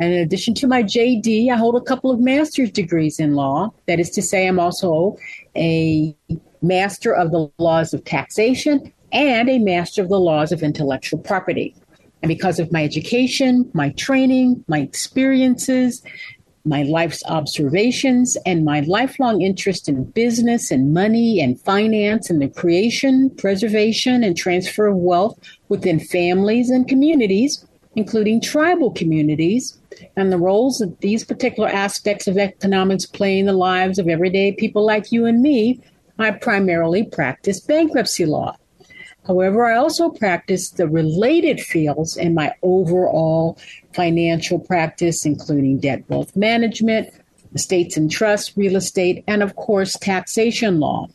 And in addition to my JD, I hold a couple of master's degrees in law. That is to say, I'm also a master of the laws of taxation and a master of the laws of intellectual property. And because of my education, my training, my experiences, my life's observations, and my lifelong interest in business and money and finance and the creation, preservation, and transfer of wealth within families and communities, including tribal communities, and the roles that these particular aspects of economics play in the lives of everyday people like you and me, I primarily practice bankruptcy law. However, I also practice the related fields in my overall financial practice, including debt wealth management, estates and trusts, real estate, and of course, taxation law.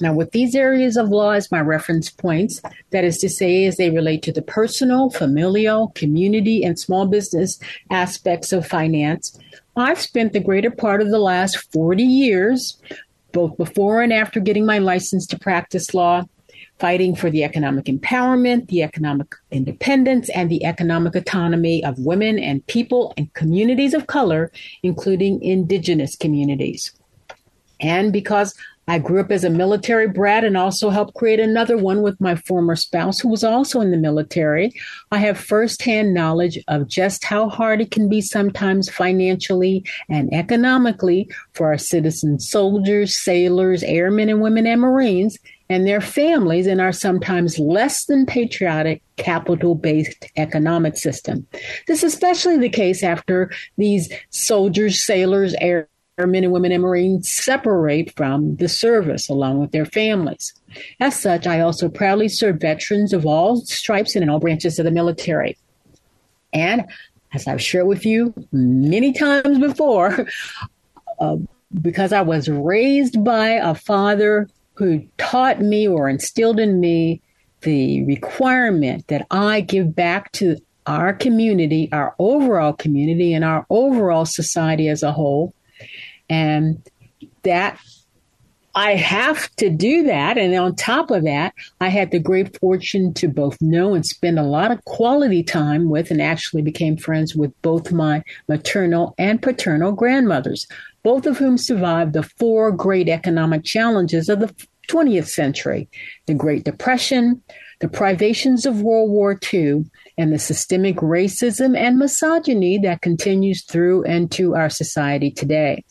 Now, with these areas of law as my reference points, that is to say, as they relate to the personal, familial, community, and small business aspects of finance, I've spent the greater part of the last 40 years, both before and after getting my license to practice law, fighting for the economic empowerment, the economic independence, and the economic autonomy of women and people and communities of color, including indigenous communities. And because I grew up as a military brat and also helped create another one with my former spouse who was also in the military. I have firsthand knowledge of just how hard it can be sometimes financially and economically for our citizen soldiers, sailors, airmen and women and Marines and their families in our sometimes less than patriotic capital based economic system. This is especially the case after these soldiers, sailors, airmen, men and women and Marines separate from the service along with their families. As such, I also proudly serve veterans of all stripes and in all branches of the military. And as I've shared with you many times before, uh, because I was raised by a father who taught me or instilled in me the requirement that I give back to our community, our overall community, and our overall society as a whole and that I have to do that. And on top of that, I had the great fortune to both know and spend a lot of quality time with and actually became friends with both my maternal and paternal grandmothers, both of whom survived the four great economic challenges of the 20th century the Great Depression, the privations of World War II, and the systemic racism and misogyny that continues through and to our society today.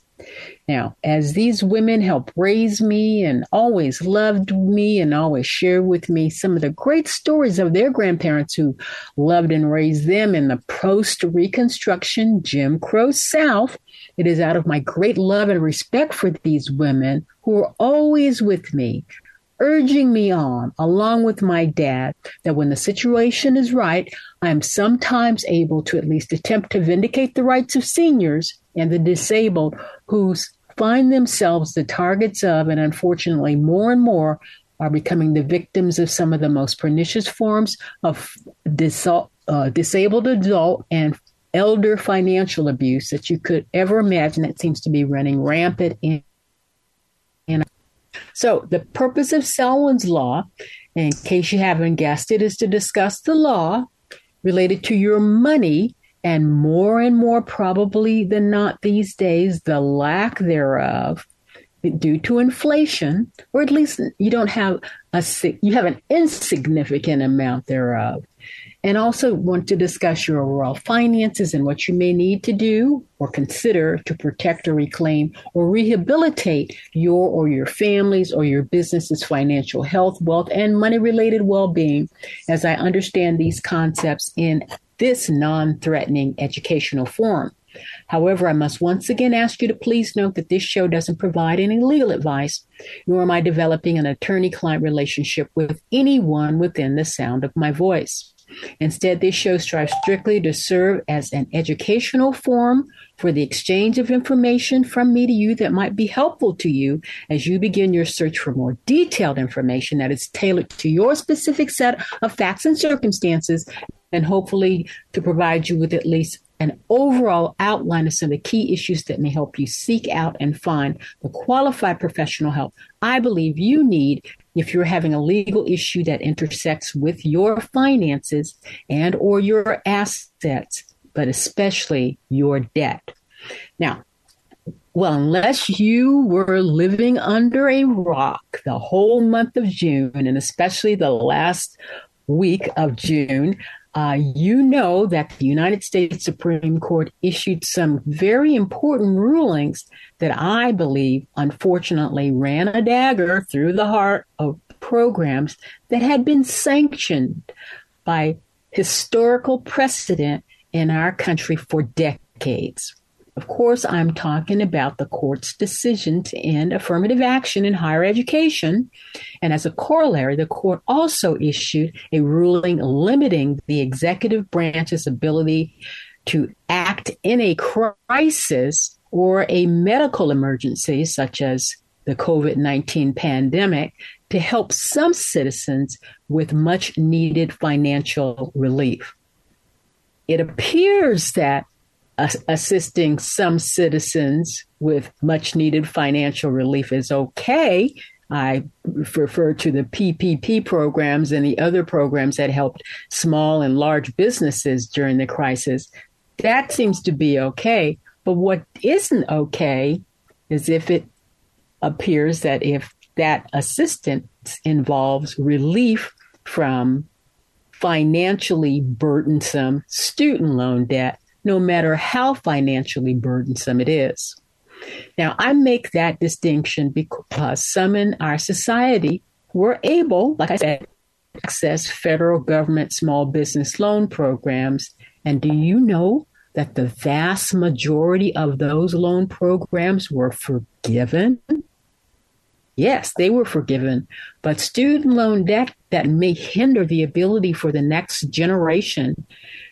Now, as these women helped raise me and always loved me and always shared with me some of the great stories of their grandparents who loved and raised them in the post Reconstruction Jim Crow South, it is out of my great love and respect for these women who are always with me, urging me on, along with my dad, that when the situation is right, I am sometimes able to at least attempt to vindicate the rights of seniors and the disabled who find themselves the targets of, and unfortunately, more and more are becoming the victims of some of the most pernicious forms of uh, disabled adult and elder financial abuse that you could ever imagine. that seems to be running rampant in. in so, the purpose of Selwyn's Law in case you haven't guessed it, is to discuss the law related to your money and more and more probably than not these days, the lack thereof due to inflation, or at least you don't have a you have an insignificant amount thereof. And also want to discuss your overall finances and what you may need to do or consider to protect or reclaim or rehabilitate your or your family's or your business's financial health, wealth, and money related well being as I understand these concepts in this non threatening educational forum. However, I must once again ask you to please note that this show doesn't provide any legal advice, nor am I developing an attorney client relationship with anyone within the sound of my voice. Instead, this show strives strictly to serve as an educational forum for the exchange of information from me to you that might be helpful to you as you begin your search for more detailed information that is tailored to your specific set of facts and circumstances, and hopefully to provide you with at least an overall outline of some of the key issues that may help you seek out and find the qualified professional help I believe you need if you're having a legal issue that intersects with your finances and or your assets, but especially your debt. Now, well, unless you were living under a rock the whole month of June and especially the last week of June, uh, you know that the United States Supreme Court issued some very important rulings that I believe, unfortunately, ran a dagger through the heart of programs that had been sanctioned by historical precedent in our country for decades. Of course, I'm talking about the court's decision to end affirmative action in higher education. And as a corollary, the court also issued a ruling limiting the executive branch's ability to act in a crisis or a medical emergency, such as the COVID 19 pandemic, to help some citizens with much needed financial relief. It appears that assisting some citizens with much needed financial relief is okay. I refer to the PPP programs and the other programs that helped small and large businesses during the crisis. That seems to be okay. But what isn't okay is if it appears that if that assistance involves relief from financially burdensome student loan debt, no matter how financially burdensome it is. Now, I make that distinction because some in our society were able, like I said, access federal government small business loan programs. And do you know that the vast majority of those loan programs were forgiven? Yes, they were forgiven, but student loan debt that may hinder the ability for the next generation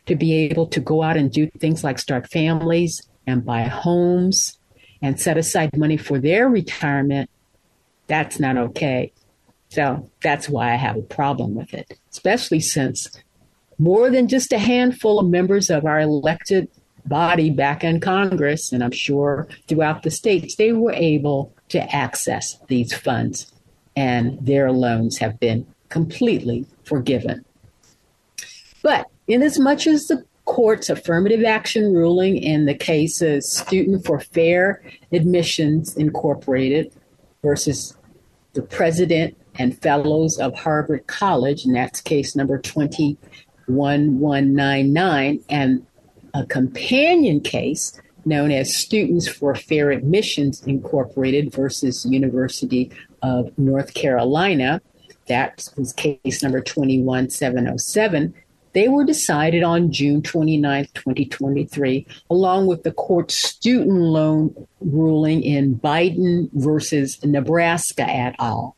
to be able to go out and do things like start families and buy homes and set aside money for their retirement, that's not okay. So that's why I have a problem with it, especially since more than just a handful of members of our elected body back in Congress, and I'm sure throughout the states, they were able to access these funds, and their loans have been completely forgiven. But Inasmuch as the court's affirmative action ruling in the case of Student for Fair Admissions Incorporated versus the president and fellows of Harvard College, and that's case number 21199, and a companion case known as Students for Fair Admissions Incorporated versus University of North Carolina. That was case number 21707 they were decided on June 29, 2023, along with the court student loan ruling in Biden versus Nebraska et al.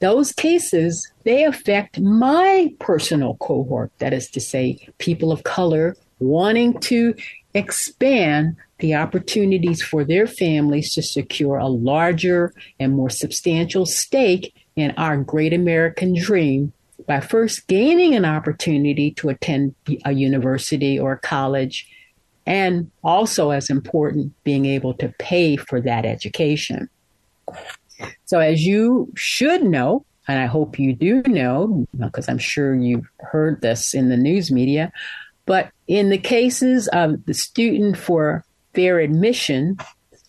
Those cases, they affect my personal cohort, that is to say, people of color wanting to expand the opportunities for their families to secure a larger and more substantial stake in our great American dream by first gaining an opportunity to attend a university or a college, and also as important, being able to pay for that education. So, as you should know, and I hope you do know, because I'm sure you've heard this in the news media, but in the cases of the student for fair admission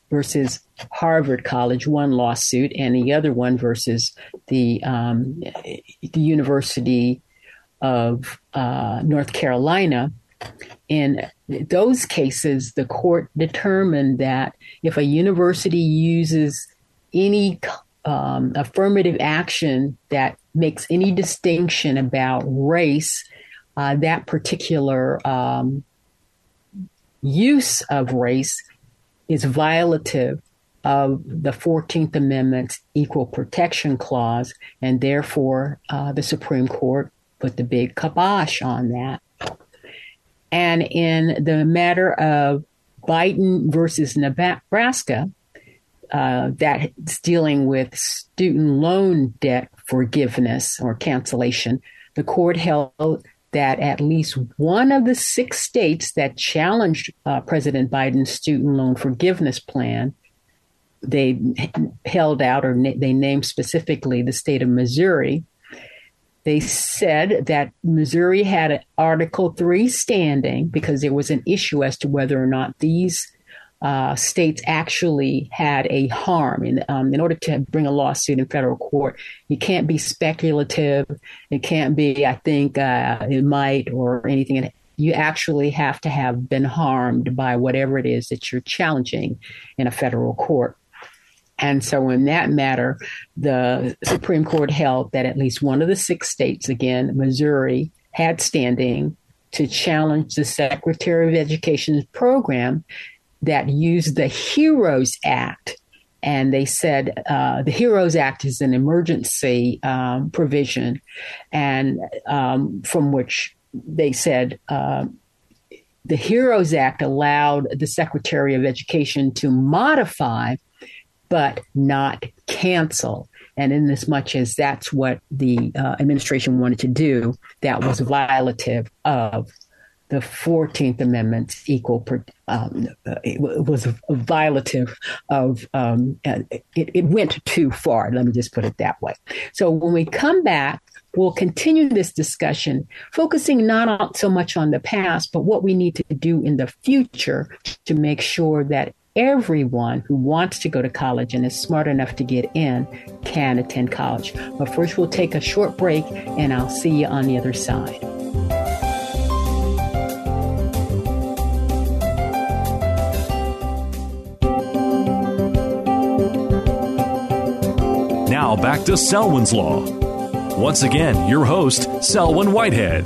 versus Harvard College, one lawsuit, and the other one versus the um, the University of uh, North Carolina. In those cases, the court determined that if a university uses any um, affirmative action that makes any distinction about race, uh, that particular um, use of race is violative of the 14th Amendment's Equal Protection Clause, and therefore uh, the Supreme Court put the big kibosh on that. And in the matter of Biden versus Nebraska, uh, that's dealing with student loan debt forgiveness or cancellation, the court held that at least one of the six states that challenged uh, President Biden's student loan forgiveness plan, they held out or na- they named specifically the state of Missouri. They said that Missouri had an Article 3 standing because there was an issue as to whether or not these uh, states actually had a harm. In, um, in order to bring a lawsuit in federal court, you can't be speculative. It can't be, I think uh, it might or anything. You actually have to have been harmed by whatever it is that you're challenging in a federal court. And so, in that matter, the Supreme Court held that at least one of the six states, again, Missouri, had standing to challenge the Secretary of Education's program that used the HEROES Act. And they said uh, the HEROES Act is an emergency um, provision, and um, from which they said uh, the HEROES Act allowed the Secretary of Education to modify, but not cancel. And in as much as that's what the uh, administration wanted to do, that was violative of the 14th Amendment's equal, um, it was violative of, um, it, it went too far. Let me just put it that way. So when we come back, we'll continue this discussion, focusing not so much on the past, but what we need to do in the future to make sure that everyone who wants to go to college and is smart enough to get in can attend college. But first, we'll take a short break, and I'll see you on the other side. Back to Selwyn's Law. Once again, your host, Selwyn Whitehead.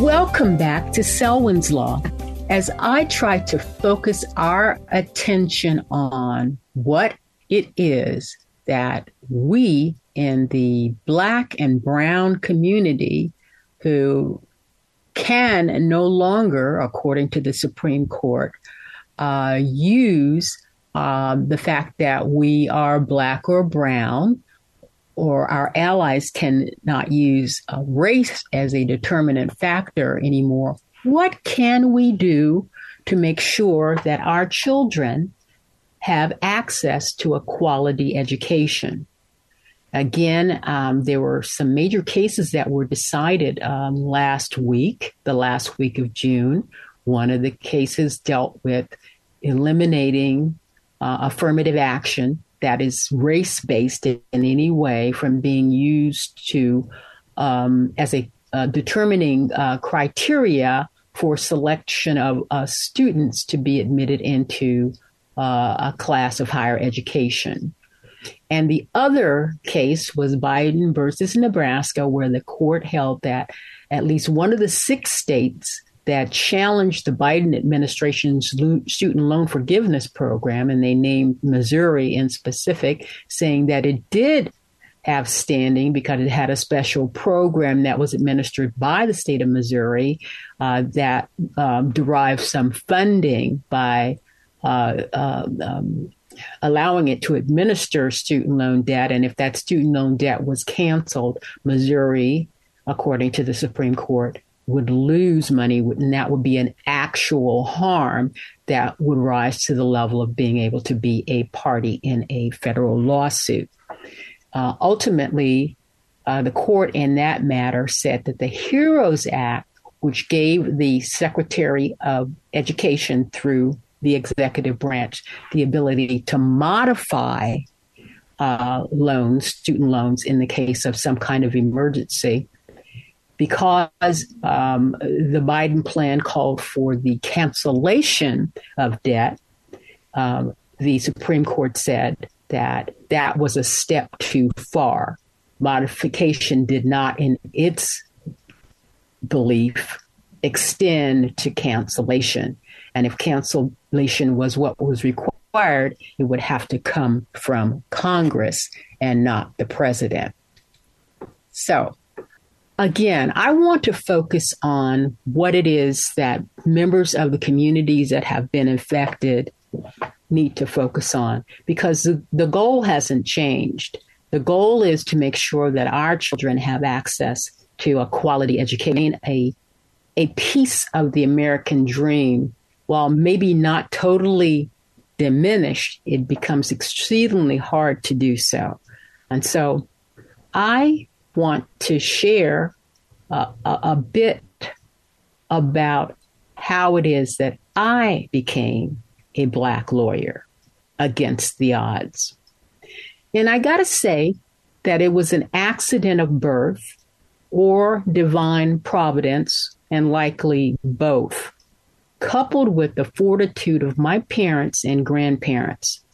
Welcome back to Selwyn's Law. As I try to focus our attention on what it is that we in the Black and Brown community who can no longer, according to the Supreme Court, uh, use um, the fact that we are black or brown, or our allies cannot use uh, race as a determinant factor anymore. What can we do to make sure that our children have access to a quality education? Again, um, there were some major cases that were decided um, last week, the last week of June. One of the cases dealt with eliminating uh, affirmative action that is race based in any way from being used to um, as a uh, determining uh, criteria for selection of uh, students to be admitted into uh, a class of higher education. And the other case was Biden versus Nebraska, where the court held that at least one of the six states that challenged the Biden administration's student loan forgiveness program, and they named Missouri in specific, saying that it did have standing because it had a special program that was administered by the state of Missouri uh, that um, derived some funding by uh, uh, um, allowing it to administer student loan debt. And if that student loan debt was canceled, Missouri, according to the Supreme Court, would lose money, and that would be an actual harm that would rise to the level of being able to be a party in a federal lawsuit. Uh, ultimately, uh, the court in that matter said that the HEROES Act, which gave the Secretary of Education through the executive branch the ability to modify uh, loans, student loans, in the case of some kind of emergency, because um, the Biden plan called for the cancellation of debt, um, the Supreme Court said that that was a step too far. Modification did not, in its belief, extend to cancellation. And if cancellation was what was required, it would have to come from Congress and not the president. So, again, I want to focus on what it is that members of the communities that have been infected need to focus on because the, the goal hasn't changed. The goal is to make sure that our children have access to a quality education, a, a piece of the American dream, while maybe not totally diminished, it becomes exceedingly hard to do so. And so I want to share uh, a, a bit about how it is that I became a black lawyer against the odds. And I got to say that it was an accident of birth or divine providence, and likely both, coupled with the fortitude of my parents and grandparents.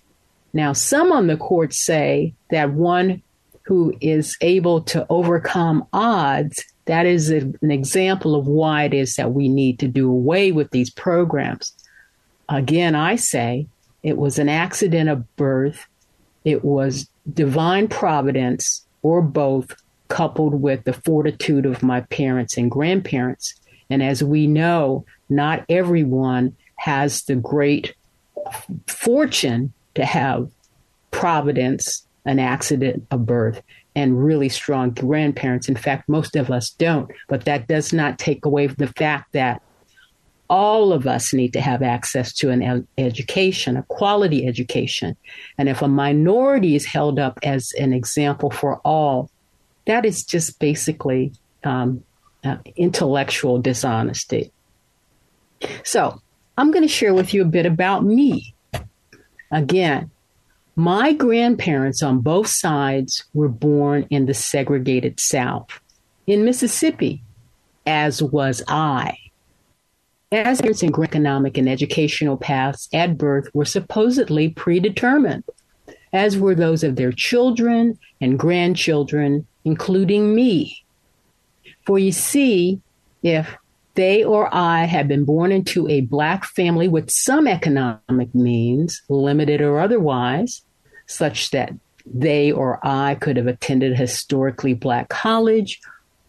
Now, some on the court say that one who is able to overcome odds, that is a, an example of why it is that we need to do away with these programs. Again, I say it was an accident of birth, it was divine providence, or both, coupled with the fortitude of my parents and grandparents. And as we know, not everyone has the great fortune to have providence an accident of birth and really strong grandparents. In fact, most of us don't. But that does not take away the fact that all of us need to have access to an education, a quality education. And if a minority is held up as an example for all, that is just basically um, uh, intellectual dishonesty. So, I'm going to share with you a bit about me. Again, my grandparents on both sides were born in the segregated South in Mississippi, as was I. As in economic and educational paths at birth were supposedly predetermined, as were those of their children and grandchildren, including me. For you see, if they or I had been born into a black family with some economic means, limited or otherwise, such that they or I could have attended a historically black college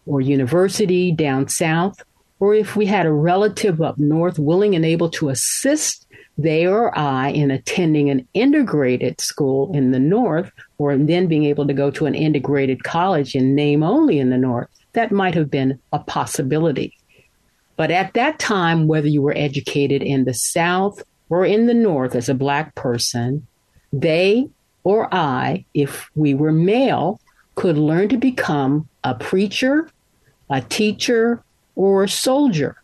or university down south, or if we had a relative up north willing and able to assist they or I in attending an integrated school in the north, or then being able to go to an integrated college in name only in the north, that might have been a possibility. But at that time, whether you were educated in the South or in the North as a Black person, they or I, if we were male, could learn to become a preacher, a teacher, or a soldier.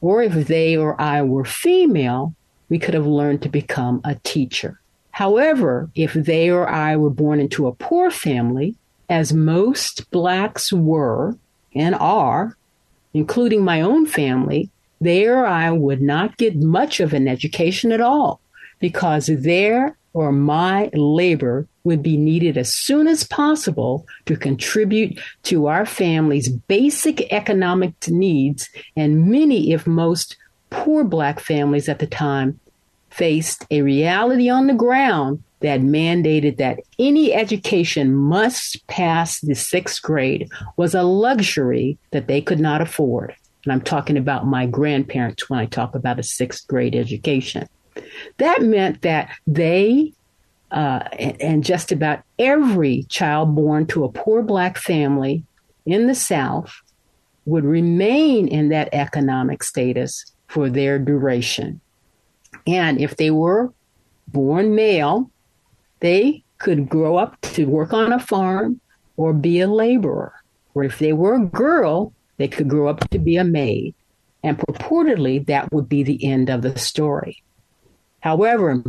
Or if they or I were female, we could have learned to become a teacher. However, if they or I were born into a poor family, as most blacks were and are, including my own family, they or I would not get much of an education at all because their or my labor would be needed as soon as possible to contribute to our family's basic economic needs, and many, if most, poor black families at the time faced a reality on the ground that mandated that any education must pass the sixth grade was a luxury that they could not afford. And I'm talking about my grandparents when I talk about a sixth grade education. That meant that they uh, and just about every child born to a poor black family in the South would remain in that economic status for their duration. And if they were born male, they could grow up to work on a farm or be a laborer. or if they were a girl, they could grow up to be a maid. And purportedly, that would be the end of the story. However,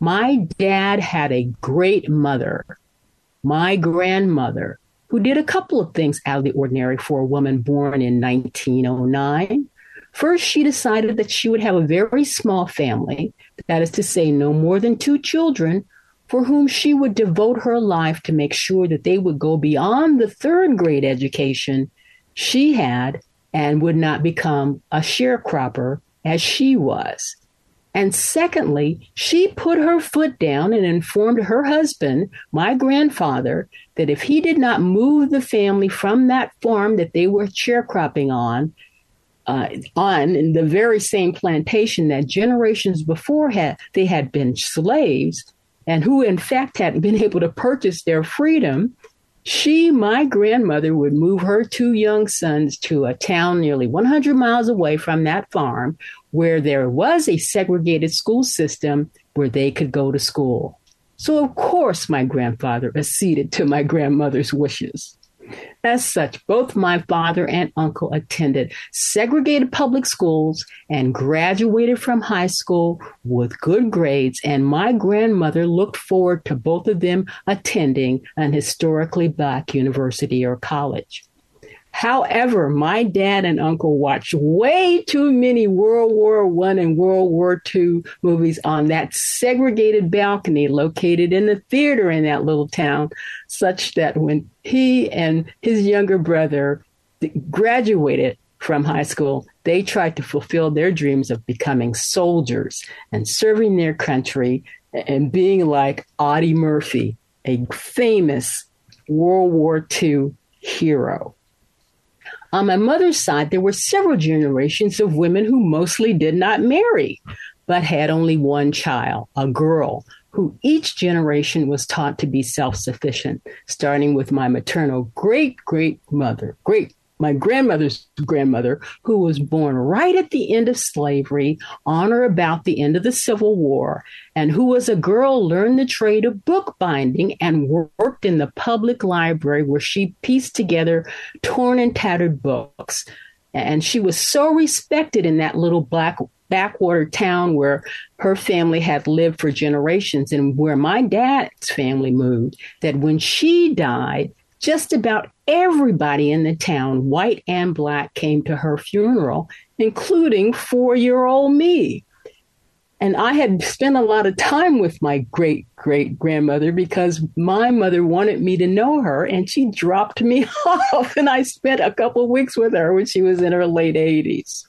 my dad had a great mother, my grandmother, who did a couple of things out of the ordinary for a woman born in 1909. First, she decided that she would have a very small family, that is to say, no more than two children, for whom she would devote her life to make sure that they would go beyond the third grade education she had and would not become a sharecropper as she was. And secondly, she put her foot down and informed her husband, my grandfather, that if he did not move the family from that farm that they were sharecropping on, uh, on the very same plantation that generations before had they had been slaves, and who in fact hadn't been able to purchase their freedom, she, my grandmother, would move her two young sons to a town nearly 100 miles away from that farm where there was a segregated school system where they could go to school. So, of course, my grandfather acceded to my grandmother's wishes. As such, both my father and uncle attended segregated public schools and graduated from high school with good grades, and my grandmother looked forward to both of them attending an historically black university or college. However, my dad and uncle watched way too many World War One and World War II movies on that segregated balcony located in the theater in that little town, such that when he and his younger brother graduated from high school, they tried to fulfill their dreams of becoming soldiers and serving their country and being like Audie Murphy, a famous World War II hero. On my mother's side, there were several generations of women who mostly did not marry, but had only one child, a girl, who each generation was taught to be self sufficient, starting with my maternal great great mother, great my grandmother's grandmother, who was born right at the end of slavery, on or about the end of the Civil War, and who was a girl, learned the trade of bookbinding and worked in the public library where she pieced together torn and tattered books. And she was so respected in that little black backwater town where her family had lived for generations and where my dad's family moved that when she died, just about everybody in the town, white and black, came to her funeral, including four year old me. And I had spent a lot of time with my great great grandmother because my mother wanted me to know her and she dropped me off. And I spent a couple of weeks with her when she was in her late 80s.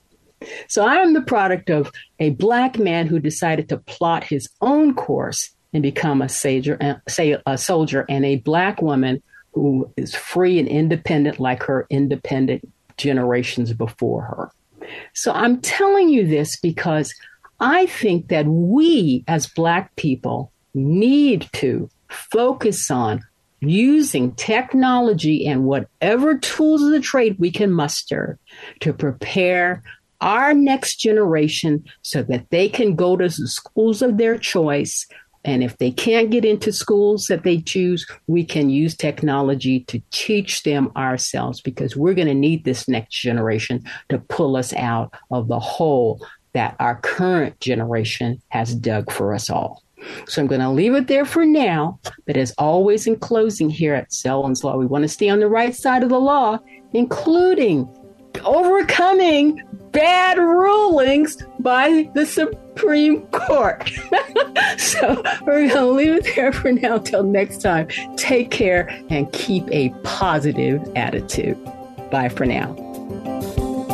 So I am the product of a black man who decided to plot his own course and become a, sager, a soldier, and a black woman who is free and independent like her independent generations before her. So I'm telling you this because I think that we as Black people need to focus on using technology and whatever tools of the trade we can muster to prepare our next generation so that they can go to the schools of their choice and if they can't get into schools that they choose, we can use technology to teach them ourselves because we're going to need this next generation to pull us out of the hole that our current generation has dug for us all. So I'm going to leave it there for now. But as always, in closing here at Selwyn's Law, we want to stay on the right side of the law, including overcoming bad rulings by the Supreme Court. so we're going to leave it there for now till next time. Take care and keep a positive attitude. Bye for now.